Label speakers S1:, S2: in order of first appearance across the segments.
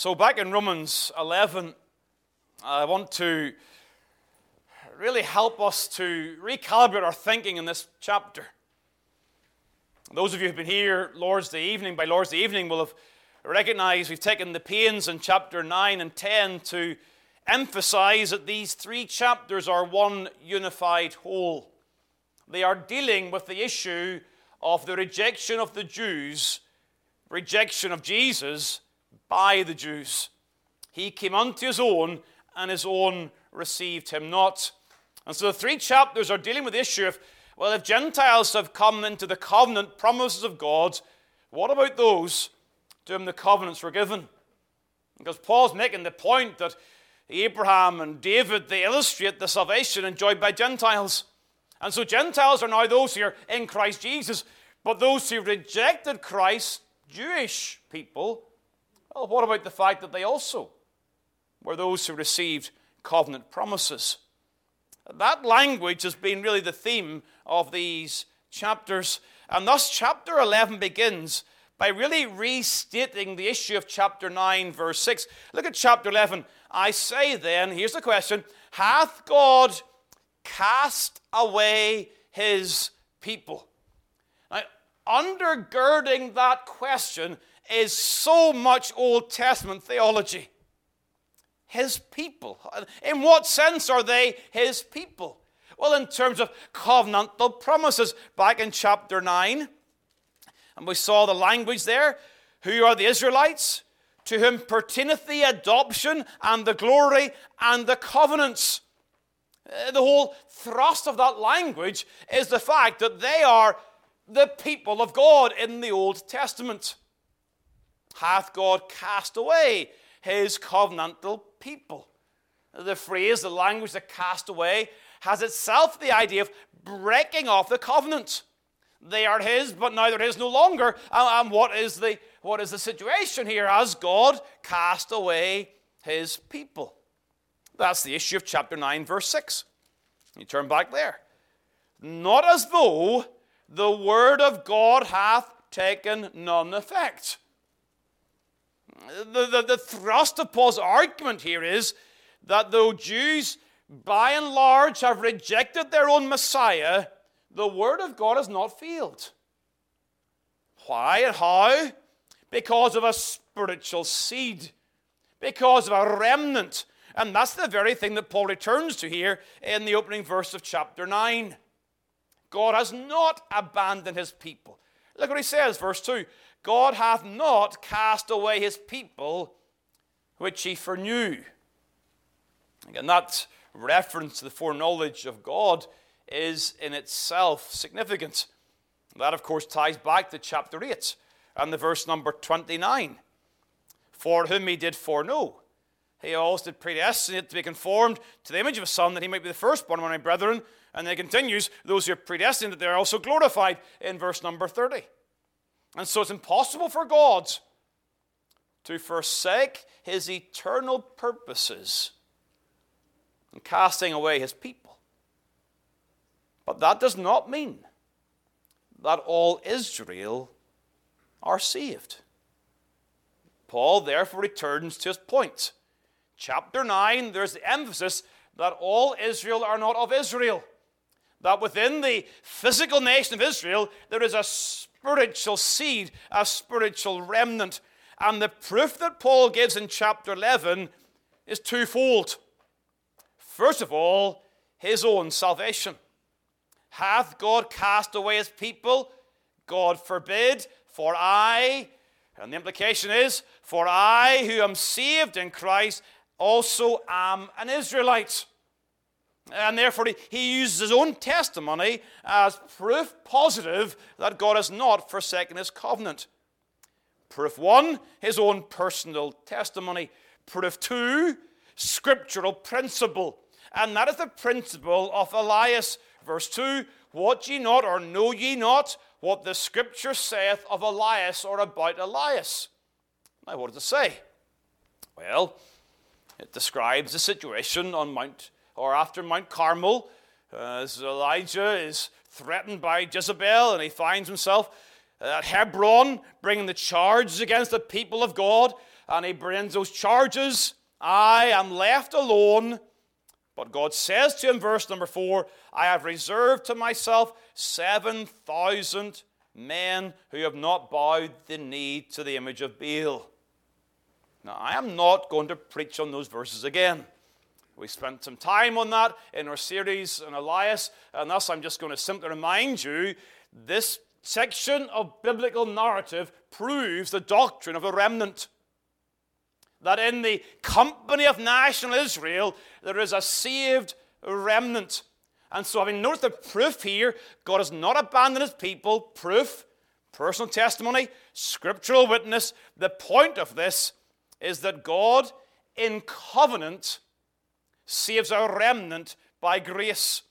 S1: So, back in Romans 11, I want to really help us to recalibrate our thinking in this chapter. Those of you who've been here Lord's Day evening, by Lord's Day evening, will have recognized we've taken the pains in chapter 9 and 10 to emphasize that these three chapters are one unified whole. They are dealing with the issue of the rejection of the Jews, rejection of Jesus by the Jews. He came unto his own, and his own received him not. And so the three chapters are dealing with the issue of well, if Gentiles have come into the covenant promises of God, what about those to whom the covenants were given? Because Paul's making the point that Abraham and David, they illustrate the salvation enjoyed by Gentiles. And so Gentiles are now those who are in Christ Jesus, but those who rejected Christ, Jewish people, well, what about the fact that they also were those who received covenant promises? That language has been really the theme of these chapters. And thus, chapter 11 begins by really restating the issue of chapter 9, verse 6. Look at chapter 11. I say then, here's the question Hath God cast away his people? Now, undergirding that question is so much Old Testament theology his people. In what sense are they his people? Well, in terms of covenantal promises, back in chapter 9, and we saw the language there. Who are the Israelites? To whom pertaineth the adoption and the glory and the covenants. Uh, the whole thrust of that language is the fact that they are the people of God in the Old Testament. Hath God cast away his covenantal people. The phrase, the language, the cast away, has itself the idea of breaking off the covenant. They are his, but now they're his no longer. And what is the, what is the situation here? Has God cast away his people? That's the issue of chapter 9, verse 6. You turn back there. Not as though the word of God hath taken none effect the, the, the thrust of Paul's argument here is that though Jews by and large have rejected their own Messiah, the Word of God has not failed. Why and how? Because of a spiritual seed, because of a remnant. And that's the very thing that Paul returns to here in the opening verse of chapter 9. God has not abandoned his people. Look what he says, verse 2 God hath not cast away his people which he foreknew. Again, that reference to the foreknowledge of God is in itself significant. That, of course, ties back to chapter 8 and the verse number 29. For whom he did foreknow, he also did predestinate to be conformed to the image of a son, that he might be the firstborn among my brethren. And then he continues, those who are predestined, that they are also glorified in verse number 30. And so it's impossible for God to forsake his eternal purposes in casting away his people. But that does not mean that all Israel are saved. Paul therefore returns to his point. Chapter 9, there's the emphasis that all Israel are not of Israel. That within the physical nation of Israel, there is a spiritual seed, a spiritual remnant. And the proof that Paul gives in chapter 11 is twofold. First of all, his own salvation. Hath God cast away his people? God forbid, for I, and the implication is, for I who am saved in Christ also am an Israelite. And therefore, he uses his own testimony as proof positive that God has not forsaken his covenant. Proof one, his own personal testimony. Proof two, scriptural principle. And that is the principle of Elias. Verse 2 What ye not, or know ye not, what the scripture saith of Elias or about Elias? Now, what does it say? Well, it describes the situation on Mount or after Mount Carmel, uh, as Elijah is threatened by Jezebel and he finds himself at Hebron bringing the charges against the people of God. and he brings those charges. I am left alone. But God says to him, verse number four, I have reserved to myself 7,000 men who have not bowed the knee to the image of Baal. Now, I am not going to preach on those verses again. We spent some time on that in our series on Elias, and thus I'm just going to simply remind you this section of biblical narrative proves the doctrine of a remnant. That in the company of national Israel, there is a saved remnant. And so, having noticed the proof here, God has not abandoned his people. Proof, personal testimony, scriptural witness. The point of this is that God, in covenant, saves a remnant by grace.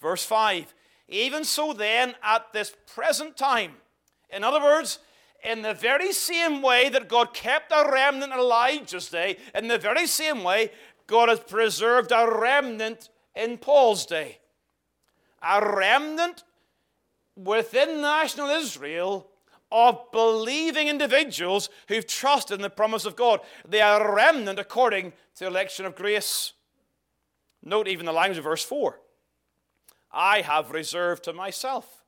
S1: Verse 5 Even so, then, at this present time, in other words, in the very same way that God kept a remnant alive just day, in the very same way, God has preserved a remnant in Paul's day. A remnant within national Israel of believing individuals who've trusted in the promise of God. They are a remnant according to election of grace. Note even the language of verse 4 I have reserved to myself.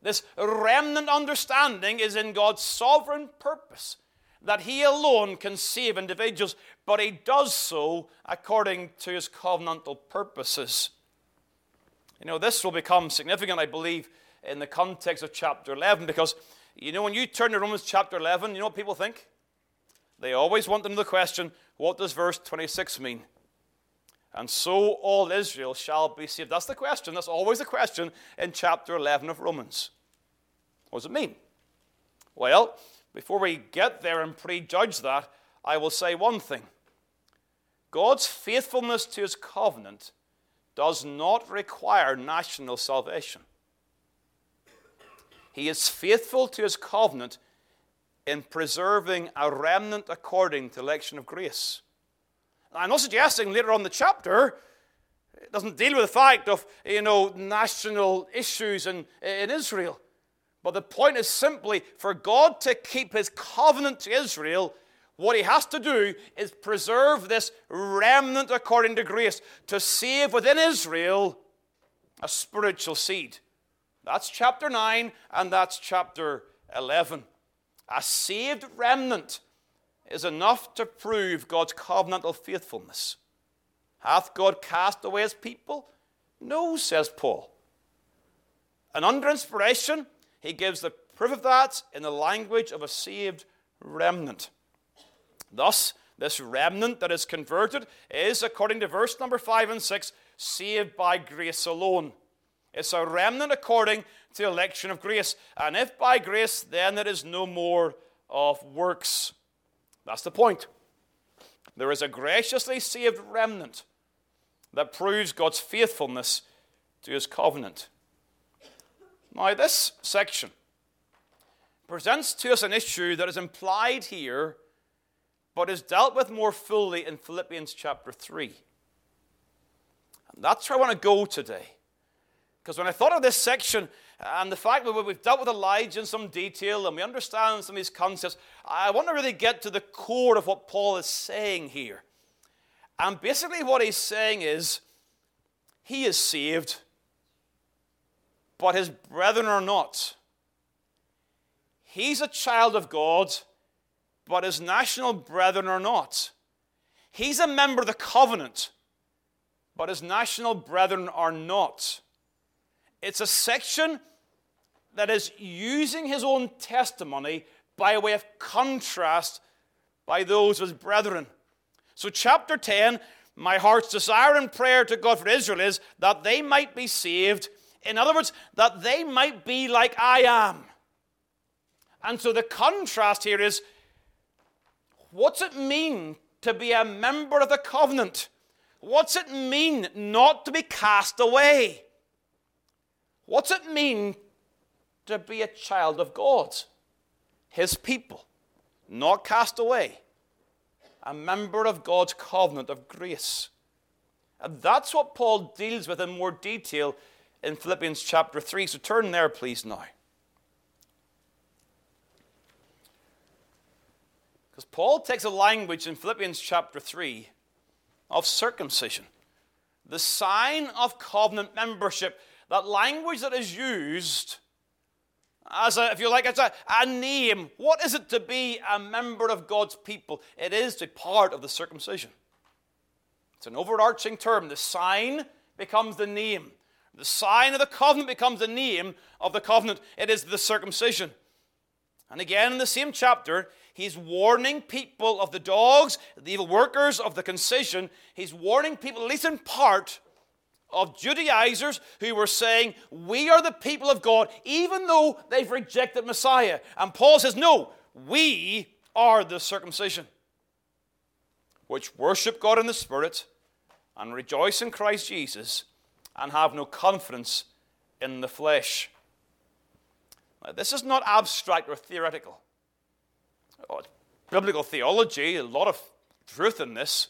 S1: This remnant understanding is in God's sovereign purpose that He alone can save individuals, but He does so according to His covenantal purposes. You know, this will become significant, I believe, in the context of chapter 11, because, you know, when you turn to Romans chapter 11, you know what people think? They always want to know the question what does verse 26 mean? And so all Israel shall be saved. That's the question. That's always the question in chapter 11 of Romans. What does it mean? Well, before we get there and prejudge that, I will say one thing God's faithfulness to his covenant does not require national salvation. He is faithful to his covenant in preserving a remnant according to election of grace. I'm not suggesting later on the chapter it doesn't deal with the fact of you know national issues in, in Israel. But the point is simply for God to keep his covenant to Israel, what he has to do is preserve this remnant according to grace to save within Israel a spiritual seed. That's chapter 9 and that's chapter 11. A saved remnant is enough to prove God's covenantal faithfulness. Hath God cast away his people? No, says Paul. And under inspiration, he gives the proof of that in the language of a saved remnant. Thus, this remnant that is converted is, according to verse number 5 and 6, saved by grace alone. It's a remnant according to election of grace. And if by grace, then there is no more of works. That's the point. There is a graciously saved remnant that proves God's faithfulness to his covenant. Now, this section presents to us an issue that is implied here, but is dealt with more fully in Philippians chapter 3. And that's where I want to go today. Because when I thought of this section and the fact that we've dealt with Elijah in some detail and we understand some of these concepts, I want to really get to the core of what Paul is saying here. And basically, what he's saying is he is saved but his brethren are not. He's a child of God, but his national brethren are not. He's a member of the covenant, but his national brethren are not. It's a section that is using his own testimony by way of contrast by those of his brethren. So, chapter 10, my heart's desire and prayer to God for Israel is that they might be saved in other words, that they might be like I am. And so the contrast here is what's it mean to be a member of the covenant? What's it mean not to be cast away? What's it mean to be a child of God? His people, not cast away, a member of God's covenant of grace. And that's what Paul deals with in more detail in Philippians chapter 3. So turn there, please, now. Because Paul takes a language in Philippians chapter 3 of circumcision, the sign of covenant membership, that language that is used as a, if you like, as a, a name. What is it to be a member of God's people? It is to part of the circumcision. It's an overarching term. The sign becomes the name. The sign of the covenant becomes the name of the covenant. It is the circumcision. And again, in the same chapter, he's warning people of the dogs, the evil workers of the concision. He's warning people, at least in part, of Judaizers who were saying, We are the people of God, even though they've rejected Messiah. And Paul says, No, we are the circumcision, which worship God in the Spirit and rejoice in Christ Jesus and have no confidence in the flesh. Now, this is not abstract or theoretical. Oh, biblical theology, a lot of truth in this.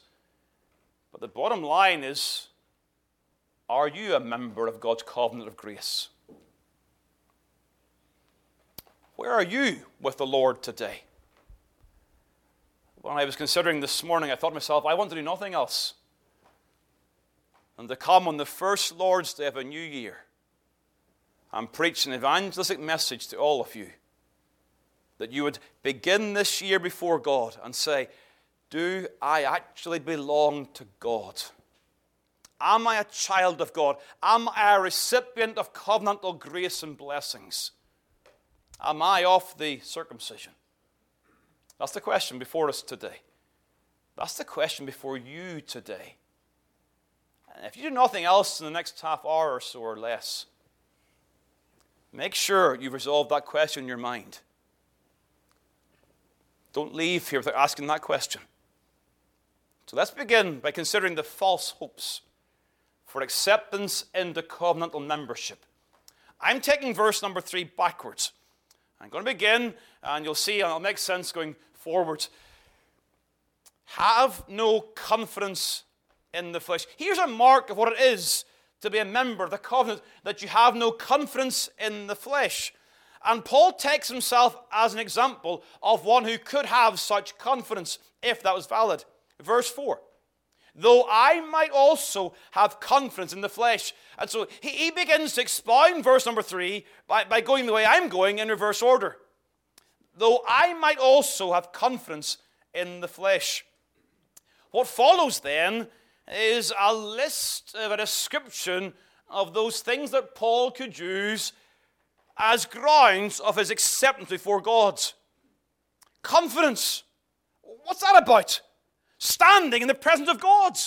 S1: But the bottom line is are you a member of God's covenant of grace? Where are you with the Lord today? When I was considering this morning, I thought to myself, I want to do nothing else than to come on the first Lord's Day of a new year and preach an evangelistic message to all of you. That you would begin this year before God and say, Do I actually belong to God? Am I a child of God? Am I a recipient of covenantal grace and blessings? Am I of the circumcision? That's the question before us today. That's the question before you today. And if you do nothing else in the next half hour or so or less, make sure you resolve that question in your mind. Don't leave here without asking that question. So let's begin by considering the false hopes for acceptance into covenantal membership. I'm taking verse number three backwards. I'm going to begin, and you'll see, and it'll make sense going forward. Have no confidence in the flesh. Here's a mark of what it is to be a member of the covenant that you have no confidence in the flesh. And Paul takes himself as an example of one who could have such confidence if that was valid. Verse 4 though I might also have confidence in the flesh. And so he, he begins to expound verse number three by, by going the way I'm going in reverse order. Though I might also have confidence in the flesh. What follows then is a list of a description of those things that Paul could use as grounds of his acceptance before God. Confidence. What's that about? Standing in the presence of God.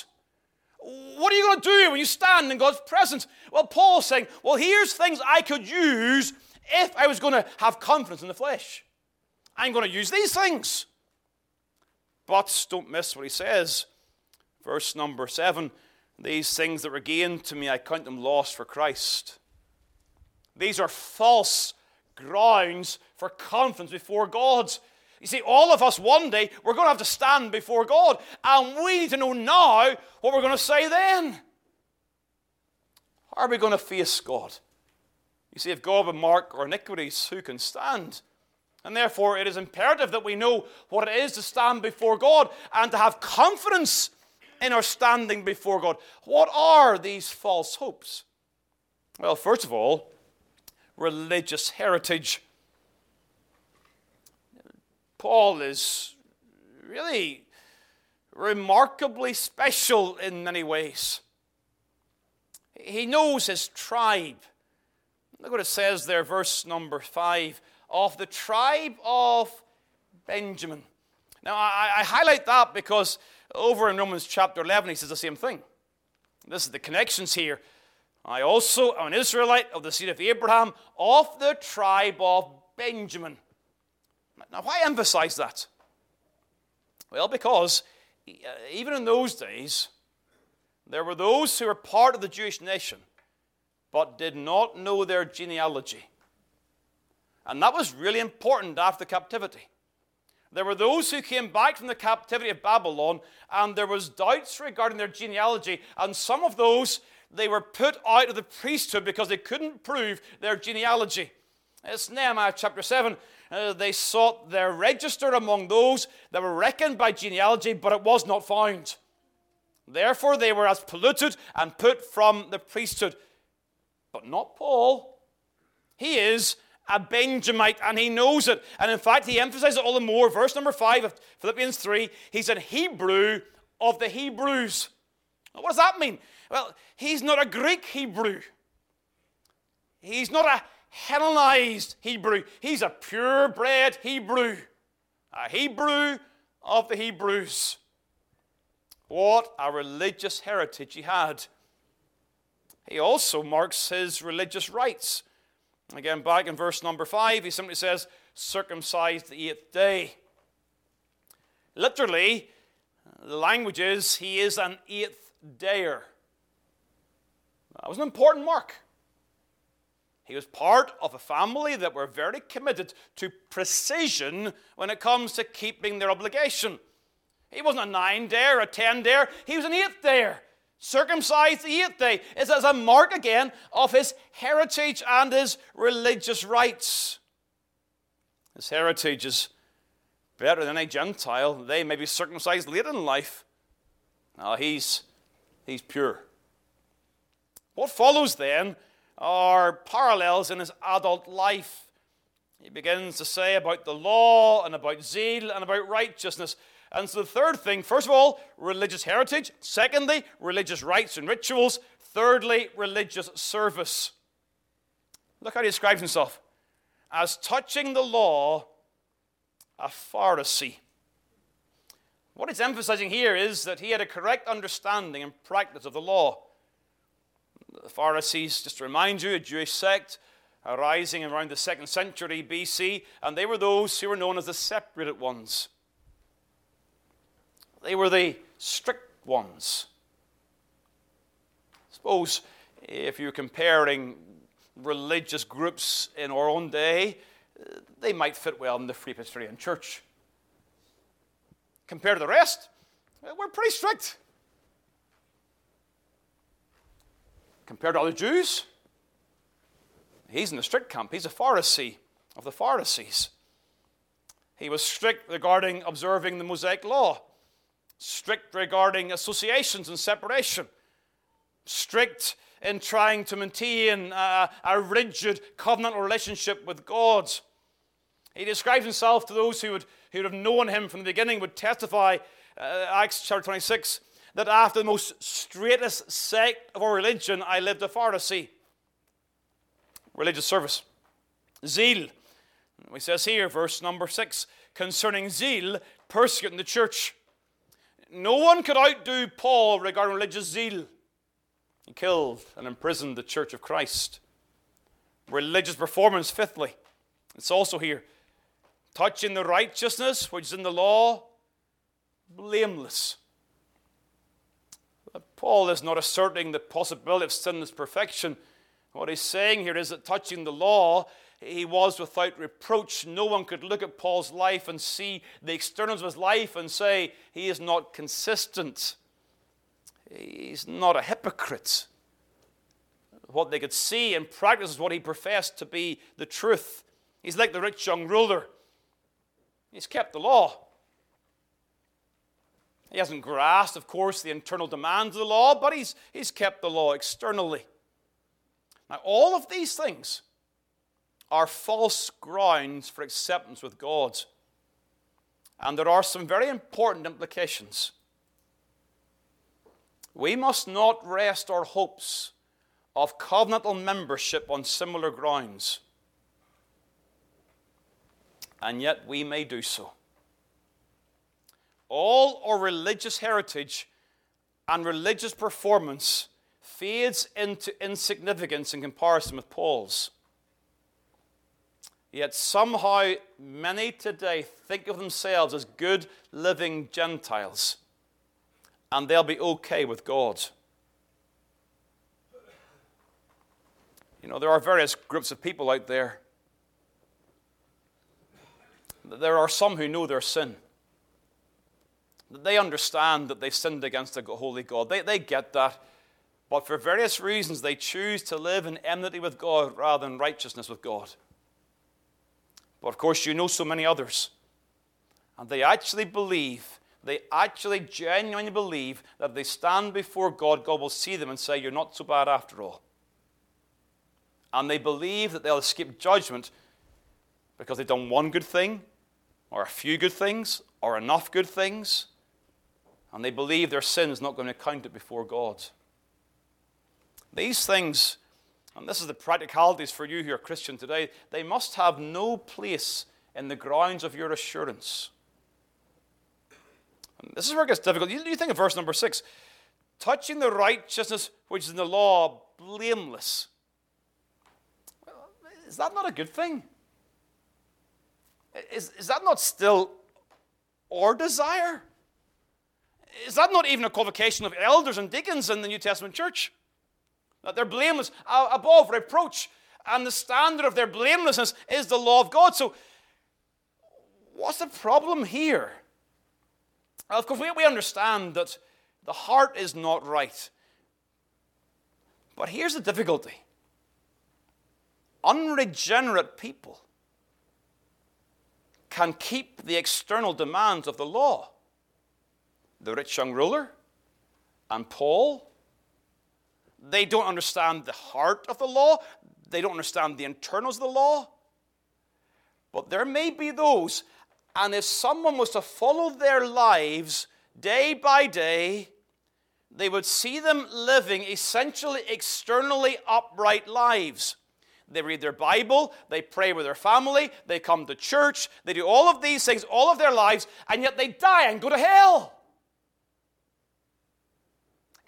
S1: What are you going to do when you stand in God's presence? Well, Paul's saying, well, here's things I could use if I was going to have confidence in the flesh. I'm going to use these things. But don't miss what he says. Verse number seven These things that were gained to me, I count them lost for Christ. These are false grounds for confidence before God. You see, all of us one day, we're going to have to stand before God, and we need to know now what we're going to say then. How are we going to face God? You see, if God would mark our iniquities, who can stand? And therefore, it is imperative that we know what it is to stand before God and to have confidence in our standing before God. What are these false hopes? Well, first of all, religious heritage. Paul is really remarkably special in many ways. He knows his tribe. Look what it says there, verse number five of the tribe of Benjamin. Now, I, I, highlight that because over in Romans chapter 11, he says the same thing. This is the connections here. I also am an Israelite of the seed of Abraham, of the tribe of Benjamin. Now, why emphasize that? Well, because uh, even in those days, there were those who were part of the Jewish nation but did not know their genealogy. And that was really important after captivity. There were those who came back from the captivity of Babylon, and there was doubts regarding their genealogy, and some of those they were put out of the priesthood because they couldn't prove their genealogy. It's Nehemiah chapter 7 uh, they sought their register among those that were reckoned by genealogy, but it was not found. Therefore, they were as polluted and put from the priesthood. But not Paul. He is a Benjamite and he knows it. And in fact, he emphasizes it all the more. Verse number 5 of Philippians 3 he's a Hebrew of the Hebrews. What does that mean? Well, he's not a Greek Hebrew, he's not a Hellenized Hebrew. He's a purebred Hebrew, a Hebrew of the Hebrews. What a religious heritage he had. He also marks his religious rites. Again, back in verse number 5, he simply says, circumcised the eighth day. Literally, the language is, he is an eighth dayer. That was an important mark. He was part of a family that were very committed to precision when it comes to keeping their obligation. He wasn't a nine day or a ten day, he was an eighth day. Circumcised the eighth day is as a mark again of his heritage and his religious rights. His heritage is better than a Gentile. They may be circumcised late in life. Now he's, he's pure. What follows then are parallels in his adult life. He begins to say about the law and about zeal and about righteousness. And so the third thing, first of all, religious heritage. Secondly, religious rites and rituals. Thirdly, religious service. Look how he describes himself as touching the law, a Pharisee. What he's emphasizing here is that he had a correct understanding and practice of the law. The Pharisees, just to remind you, a Jewish sect arising around the second century BC, and they were those who were known as the separated ones. They were the strict ones. Suppose if you're comparing religious groups in our own day, they might fit well in the Free Presbyterian Church. Compared to the rest, we're pretty strict. Compared to other Jews, he's in the strict camp. He's a Pharisee of the Pharisees. He was strict regarding observing the Mosaic law, strict regarding associations and separation, strict in trying to maintain a, a rigid covenantal relationship with God. He describes himself to those who would, who would have known him from the beginning, would testify, uh, Acts chapter 26, that after the most straightest sect of our religion, I lived a Pharisee. Religious service. Zeal. He says here, verse number six, concerning zeal, persecuting the church. No one could outdo Paul regarding religious zeal. He killed and imprisoned the church of Christ. Religious performance, fifthly. It's also here. Touching the righteousness which is in the law, blameless. Paul is not asserting the possibility of sinless perfection. What he's saying here is that touching the law, he was without reproach. No one could look at Paul's life and see the externals of his life and say he is not consistent. He's not a hypocrite. What they could see and practice is what he professed to be the truth. He's like the rich young ruler. He's kept the law. He hasn't grasped, of course, the internal demands of the law, but he's, he's kept the law externally. Now, all of these things are false grounds for acceptance with God. And there are some very important implications. We must not rest our hopes of covenantal membership on similar grounds. And yet we may do so all our religious heritage and religious performance fades into insignificance in comparison with Paul's. Yet somehow many today think of themselves as good living Gentiles, and they'll be okay with God. You know, there are various groups of people out there. There are some who know their sin. They understand that they've sinned against a holy God. They, they get that. But for various reasons, they choose to live in enmity with God rather than righteousness with God. But of course, you know so many others. And they actually believe, they actually genuinely believe that they stand before God, God will see them and say, You're not so bad after all. And they believe that they'll escape judgment because they've done one good thing, or a few good things, or enough good things. And they believe their sin is not going to count it before God. These things and this is the practicalities for you who are Christian today, they must have no place in the grounds of your assurance. And this is where it gets difficult. You, think of verse number six touching the righteousness which is in the law, blameless. Is that not a good thing? Is, is that not still our desire? Is that not even a convocation of elders and deacons in the New Testament church? that they're blameless, above reproach. And the standard of their blamelessness is the law of God. So, what's the problem here? Of course, we, understand that the heart is not right. But here's the difficulty unregenerate people can keep the external demands of the law. The rich young ruler and Paul they don't understand the heart of the law, they don't understand the internals of the law. But there may be those, and if someone was to follow their lives day by day, they would see them living essentially externally upright lives. They read their Bible, they pray with their family, they come to church, they do all of these things all of their lives, and yet they die and go to hell.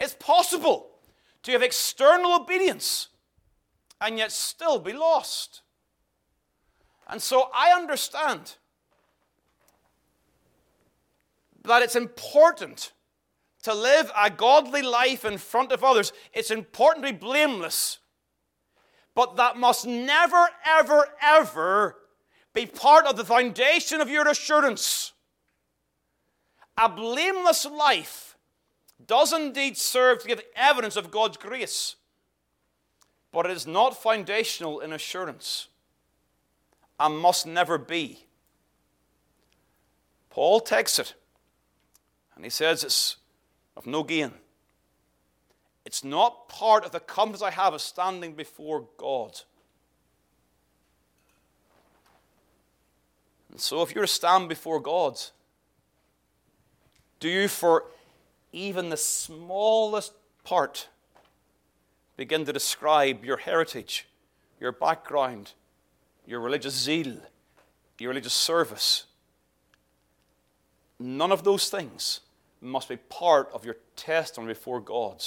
S1: It's possible to have external obedience and yet still be lost. And so I understand that it's important to live a godly life in front of others. It's important to be blameless. But that must never, ever, ever be part of the foundation of your assurance. A blameless life does indeed serve to give evidence of God's grace, but it is not foundational in assurance and must never be. Paul takes it and he says it's of no gain. It's not part of the confidence I have of standing before God. And so, if you're to stand before God, do you for even the smallest part begin to describe your heritage, your background, your religious zeal, your religious service. None of those things must be part of your testimony before God.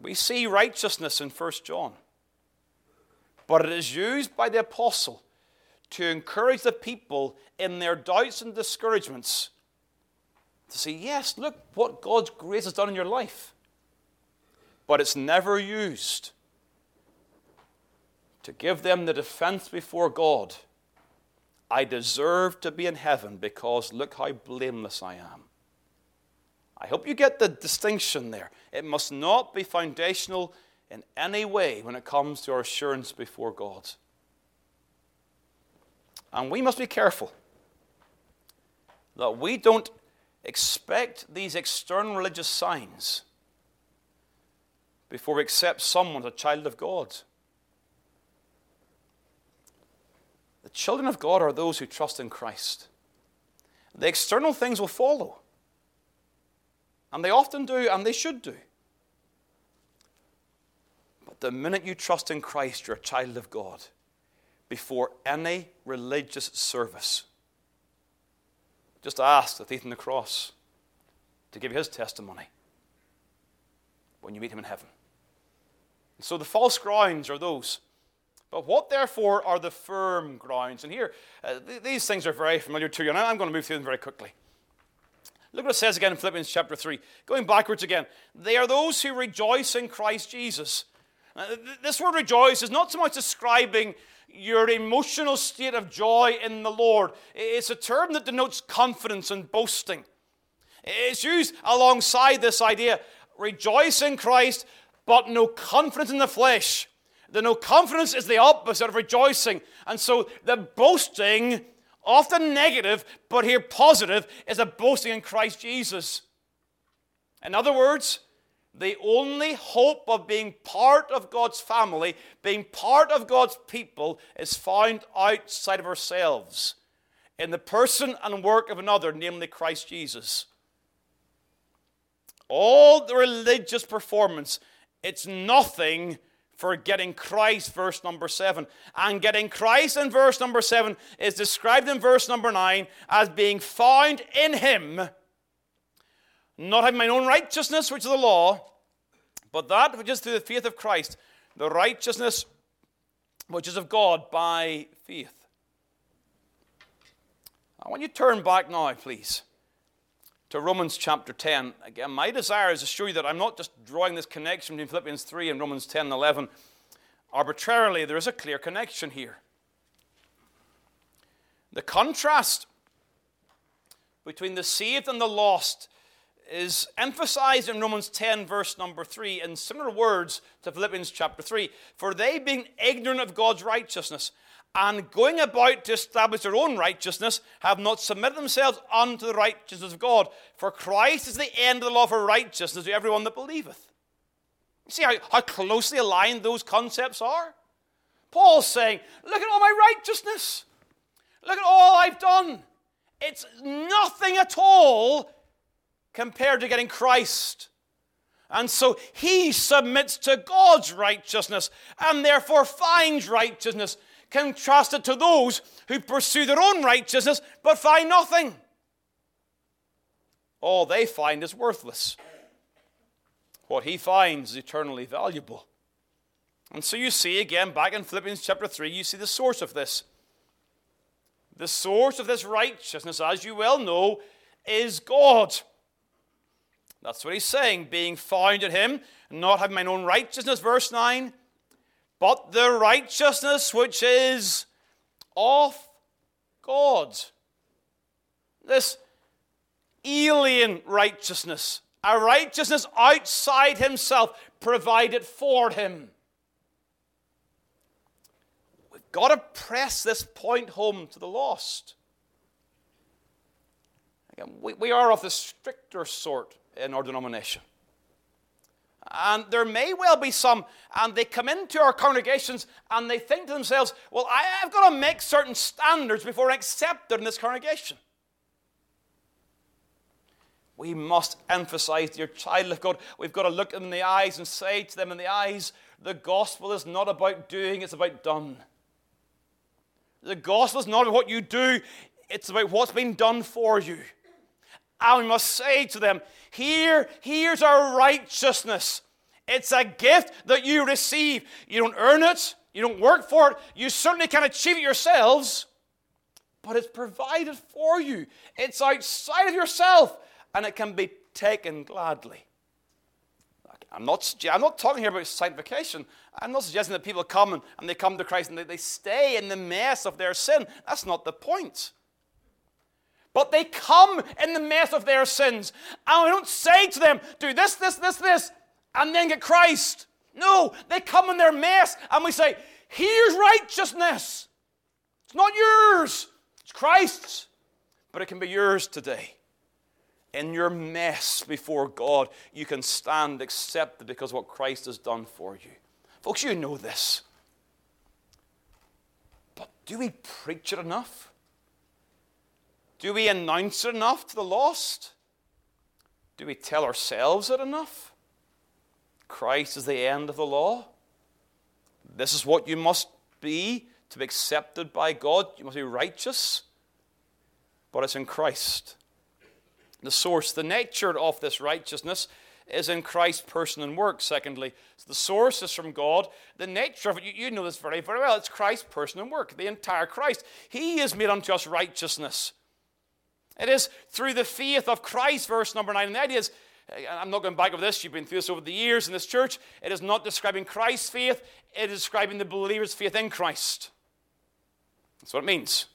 S1: We see righteousness in 1 John, but it is used by the apostle to encourage the people in their doubts and discouragements to say, yes, look what God's grace has done in your life. But it's never used to give them the defense before God. I deserve to be in heaven because look how blameless I am. I hope you get the distinction there. It must not be foundational in any way when it comes to our assurance before God. And we must be careful that we don't expect these external religious signs before we accept someone as a child of God. The children of God are those who trust in Christ. The external things will follow. And they often do, and they should do. But the minute you trust in Christ, you're a child of God before any religious service. Just ask the thief on the cross to give you his testimony when you meet him in heaven. And so the false grounds are those. But what, therefore, are the firm grounds? And here, uh, th- these things are very familiar to you, and I'm going to move through them very quickly. Look what it says again in Philippians chapter 3. Going backwards again. They are those who rejoice in Christ Jesus. Uh, th- this word rejoice is not so much describing your emotional state of joy in the Lord. It's a term that denotes confidence and boasting. It's used alongside this idea rejoice in Christ, but no confidence in the flesh. The no confidence is the opposite of rejoicing. And so the boasting, often negative, but here positive, is a boasting in Christ Jesus. In other words, the only hope of being part of God's family, being part of God's people, is found outside of ourselves in the person and work of another, namely Christ Jesus. All the religious performance, it's nothing for getting Christ, verse number 7. And getting Christ in verse number 7 is described in verse number 9 as being found in Him not having mine own righteousness, which is the law, but that which is through the faith of Christ, the righteousness which is of God by faith. I want you to turn back now, please, to Romans chapter 10. Again, my desire is to show you that I'm not just drawing this connection between Philippians 3 and Romans 10 and 11 arbitrarily. There is a clear connection here. The contrast between the saved and the lost is emphasized in Romans 10, verse number 3, in similar words to Philippians chapter 3. For they, being ignorant of God's righteousness, and going about to establish their own righteousness, have not submitted themselves unto the righteousness of God. For Christ is the end of the law for righteousness to everyone that believeth. See how, how closely aligned those concepts are? Paul's saying, Look at all my righteousness. Look at all I've done. It's nothing at all compared to getting Christ. And so he submits to God's righteousness and therefore finds righteousness, contrasted to those who pursue their own righteousness but find nothing. All they find is worthless. What he finds is eternally valuable. And so you see again back in Philippians chapter 3, you see the source of this. The source of this righteousness, as you well know, is God. That's what he's saying, being found in him, not having mine own righteousness, verse 9, but the righteousness which is of God. This alien righteousness, a righteousness outside himself, provided for him. We've got to press this point home to the lost. Again, we, we are of the stricter sort in our denomination. And there may well be some, and they come into our congregations and they think to themselves, well, I, have got to make certain standards before I'm accepted in this congregation. We must emphasize, dear child of God, we've got to look them in the eyes and say to them in the eyes, the gospel is not about doing, it's about done. The gospel is not about what you do, it's about what's been done for you. We must say to them, Here, here's our righteousness. It's a gift that you receive. You don't earn it, you don't work for it, you certainly can't achieve it yourselves, but it's provided for you. It's outside of yourself, and it can be taken gladly. I'm not, I'm not talking here about sanctification. I'm not suggesting that people come and, and they come to Christ and they, they stay in the mess of their sin. That's not the point. But they come in the mess of their sins. And we don't say to them, do this, this, this, this, and then get Christ. No, they come in their mess and we say, here's righteousness. It's not yours, it's Christ's. But it can be yours today. In your mess before God, you can stand accepted because what Christ has done for you. Folks, you know this. But do we preach it enough? Do we announce it enough to the lost? Do we tell ourselves it enough? Christ is the end of the law. This is what you must be to be accepted by God. You must be righteous. But it's in Christ. The source, the nature of this righteousness is in Christ's person and work, secondly. So the source is from God. The nature of it, you, you know this very, very well. It's Christ's person and work, the entire Christ. He is made unto us righteousness. It is through the faith of Christ, verse number 9. And the idea is, uh, I'm not going back over this, you've been through this over the years in this church. It is not describing Christ's faith, it is describing the believer's faith in Christ. That's what it means.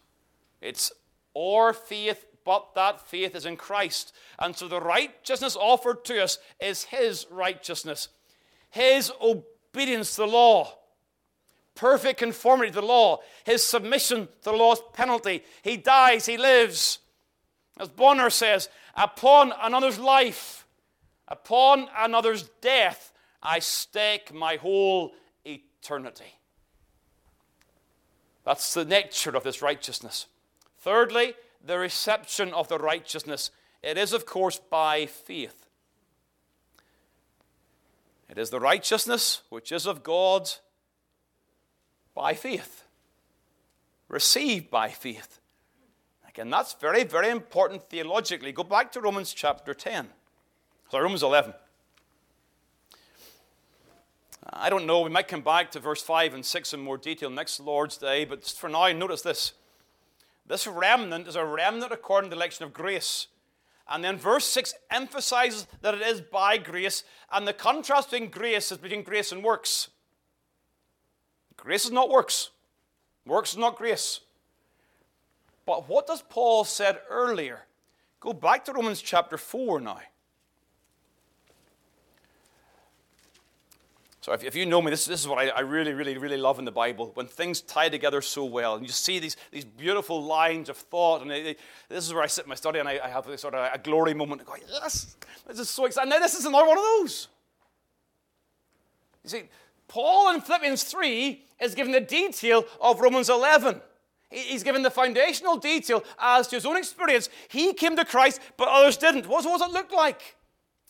S1: It's our faith, but that faith is in Christ. And so the righteousness offered to us is His righteousness, His obedience to the law. perfect conformity to the law, his submission to the law's penalty. He dies, he lives. As Bonar says, upon another's life, upon another's death, I stake my whole eternity. That's the nature of this righteousness. Thirdly, the reception of the righteousness. It is, of course, by faith. It is the righteousness which is of God by faith, received by faith. Again, that's very, very important theologically. Go back to Romans chapter 10. Sorry, Romans 11. I don't know, we might come back to verse 5 and 6 in more detail next Lord's Day, but for now, notice this. This remnant is a remnant according to the election of grace. And then verse 6 emphasizes that it is by grace, and the contrast between grace is between grace and works. Grace is not works, works is not grace. But what does Paul said earlier? Go back to Romans chapter 4 now. So if, if you know me, this, this is what I, I, really, really, really love in the Bible, when things tie together so well. And you see these, these beautiful lines of thought. And they, they, this is where I sit in my study and I, I have this sort of a glory moment. And go, yes, this is so exciting. Now this is another one of those. You see, Paul in Philippians 3 is given the detail of Romans 11. He's given the foundational detail as to his own experience. He came to Christ, but others didn't. What does it look like?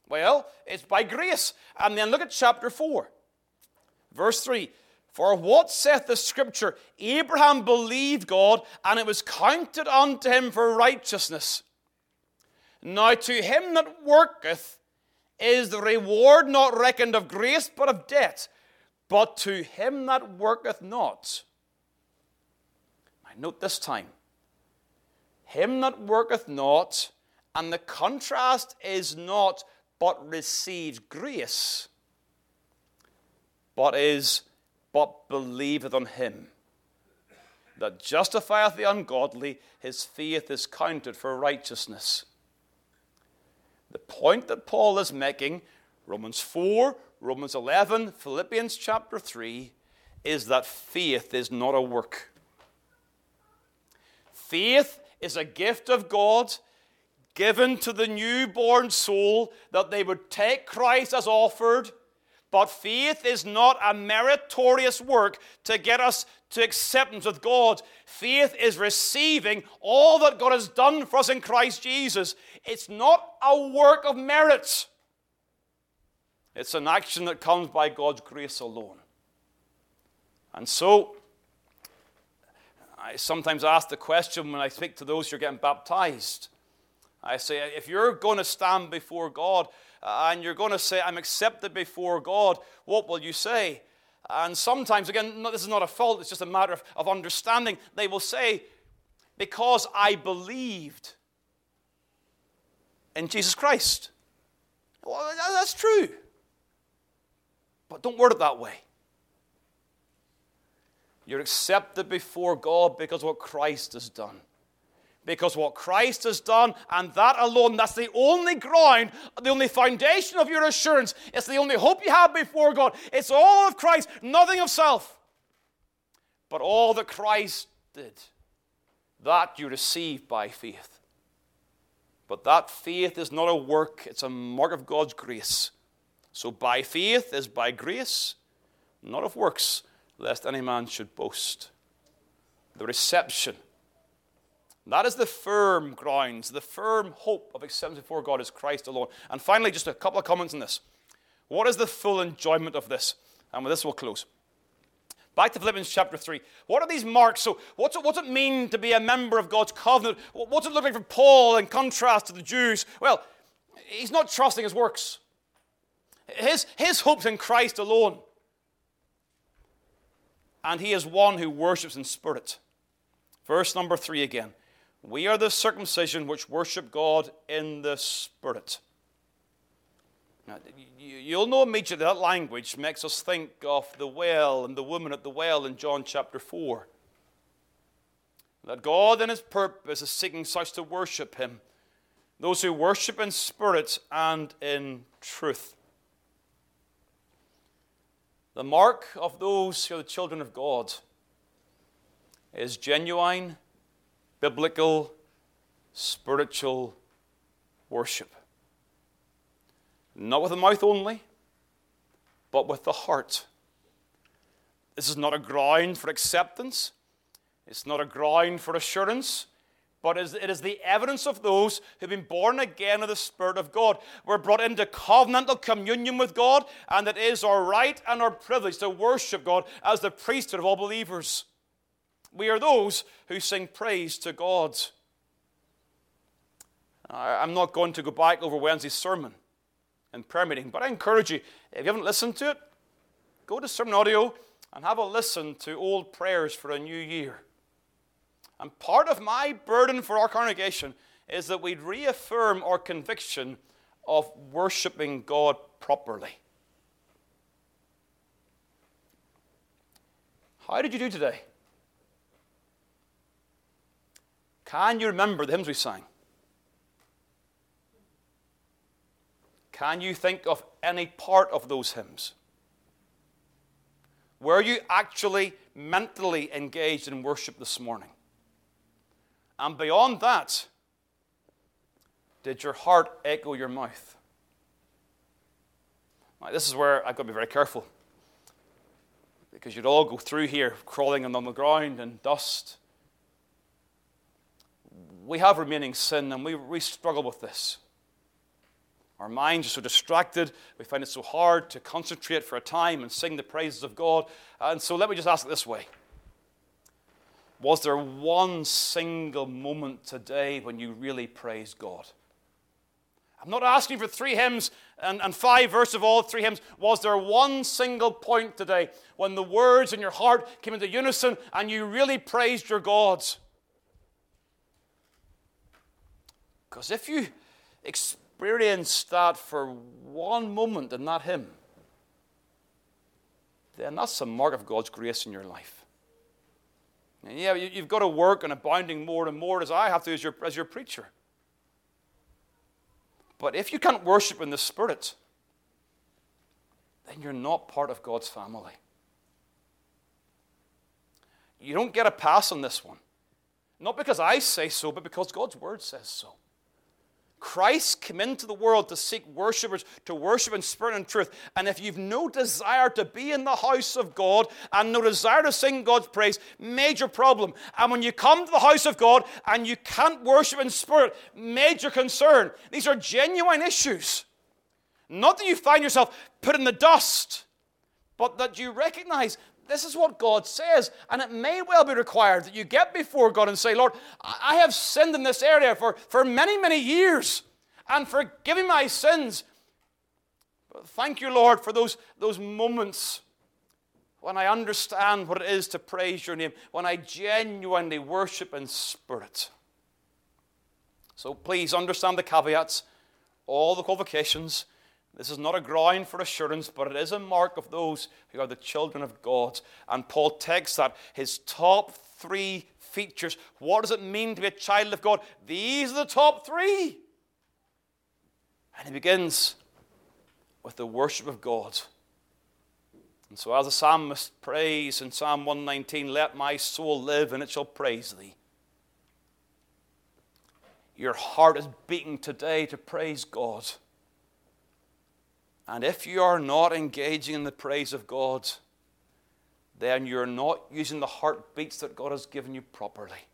S1: Well, it's by grace. And then look at chapter 4. Verse 3 For what saith the scripture? Abraham believed God, and it was counted unto him for righteousness. Now to him that worketh is the reward not reckoned of grace, but of debt. But to him that worketh not. Note this time. Him that worketh not, and the contrast is not, but receives grace but is, but believeth on him that justifieth the ungodly, his faith is counted for righteousness. The point that Paul is making, Romans 4, Romans 11, Philippians chapter 3, is that faith is not a work. Faith is a gift of God given to the newborn soul that they would take Christ as offered but faith is not a meritorious work to get us to acceptance with God. Faith is receiving all that God has done for us in Christ Jesus. It's not a work of merit, it's an action that comes by God's grace alone. And so, I sometimes ask the question when I speak to those who are getting baptized. I say, if you're going to stand before God, uh, and you're going to say, I'm accepted before God, what will you say? And sometimes, again, this is not a fault, it's just a matter of, of understanding. They will say, Because I believed in Jesus Christ. Well, that's true. But don't word it that way. You're accepted before God because of what Christ has done because what Christ has done, and that alone, that's the only ground, the only foundation of your assurance. It's the only hope you have before God. It's all of Christ, nothing of self, but all that Christ did. That you receive by faith. But that faith is not a work, it's a mark of God's grace. So by faith is by grace, not of works, lest any man should boast. The reception that is the firm grounds, the firm hope of acceptance before God is Christ alone. And finally, just a couple of comments on this. What is the full enjoyment of this? And with this, we'll close. Back to Philippians chapter 3. What are these marks? So, what's it, what's it mean to be a member of God's covenant? What's it look like for Paul in contrast to the Jews? Well, he's not trusting his works, his, his hope's in Christ alone. And he is one who worships in spirit. Verse number 3 again. We are the circumcision which worship God in the Spirit. Now, you'll know immediately that language makes us think of the well and the woman at the well in John chapter 4. That God in His purpose is seeking such to worship Him, those who worship in spirit and in truth. The mark of those who are the children of God is genuine, biblical, spiritual worship. Not with the mouth only, but with the heart. This is not a ground for acceptance. It's not a ground for assurance, but it is the evidence of those who've been born again of the Spirit of God. We're brought into covenantal communion with God, and it is our right and our privilege to worship God as the priesthood of all believers. We are those who sing praise to God. I'm not going to go back over Wednesday's sermon and prayer meeting, but I encourage you, if you haven't listened to it, go to sermon audio and have a listen to old prayers for a new year. And part of my burden for our congregation is that we reaffirm our conviction of worshiping God properly. How did you do today? Can you remember the hymns we sang? Can you think of any part of those hymns? Were you actually mentally engaged in worship this morning? And beyond that, did your heart echo your mouth? This is where I've got to be very careful. Because you'd all go through here crawling on the ground and dust. We have remaining sin and we, we struggle with this. Our minds are so distracted, we find it so hard to concentrate for a time and sing the praises of God. And so let me just ask it this way Was there one single moment today when you really praised God? I'm not asking for three hymns and, and five verses of all three hymns. Was there one single point today when the words in your heart came into unison and you really praised your God? Because if you experience that for one moment in that hymn, then that's a mark of God's grace in your life. And yeah, you've got to work on abounding more and more as I have to as your, as your preacher. But if you can't worship in the Spirit, then you're not part of God's family. You don't get a pass on this one. Not because I say so, but because God's Word says so. Christ came into the world to seek worshippers, to worship in spirit and truth. And if you've no desire to be in the house of God and no desire to sing God's praise, major problem. And when you come to the house of God and you can't worship in spirit, major concern. These are genuine issues. Not that you find yourself put in the dust, but that you recognize this is what God says. And it may well be required that you get before God and say, Lord, I have sinned in this area for, for many, many years. And forgive me my sins. Thank you, Lord, for those, those moments when I understand what it is to praise your name, when I genuinely worship in spirit. So please understand the caveats, all the qualifications. This is not a ground for assurance, but it is a mark of those who are the children of God. And Paul takes that, his top three features. What does it mean to be a child of God? These are the top three. And he begins with the worship of God. And so, as the psalmist prays in Psalm 119, let my soul live and it shall praise thee. Your heart is beating today to praise God. And if you are not engaging in the praise of God, then you're not using the heartbeats that God has given you properly.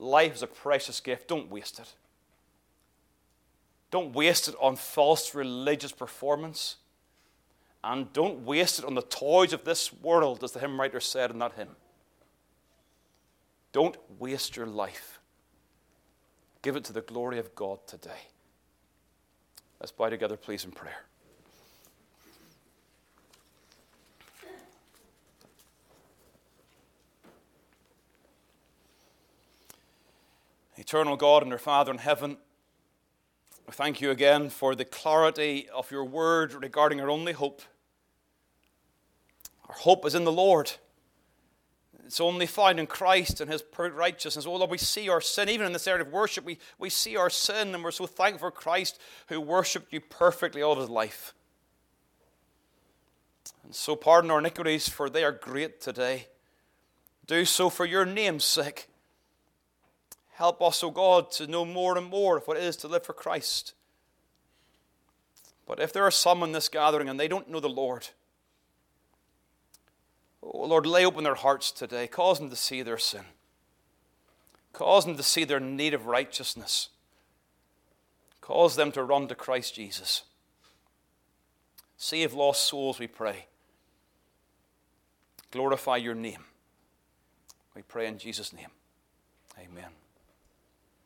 S1: Life is a precious gift. Don't waste it. Don't waste it on false religious performance. And don't waste it on the toys of this world, as the hymn writer said in that hymn. Don't waste your life. Give it to the glory of God today. Let's bow together, please, in prayer. Eternal God and our Father in heaven, we thank you again for the clarity of your word regarding our only hope. Our hope is in the Lord. It's only found in Christ and His righteousness. Oh Lord, we see our sin. Even in this area of worship, we, we see our sin, and we're so thankful for Christ who worshipped you perfectly all his life. And so pardon our iniquities, for they are great today. Do so for your name's sake. Help us, O God, to know more and more of what it is to live for Christ. But if there are some in this gathering and they don't know the Lord, oh Lord, lay open their hearts today. Cause them to see their sin. Cause them to see their need of righteousness. Cause them to run to Christ Jesus. Save lost souls, we pray. Glorify your name. We pray in Jesus' name. Amen.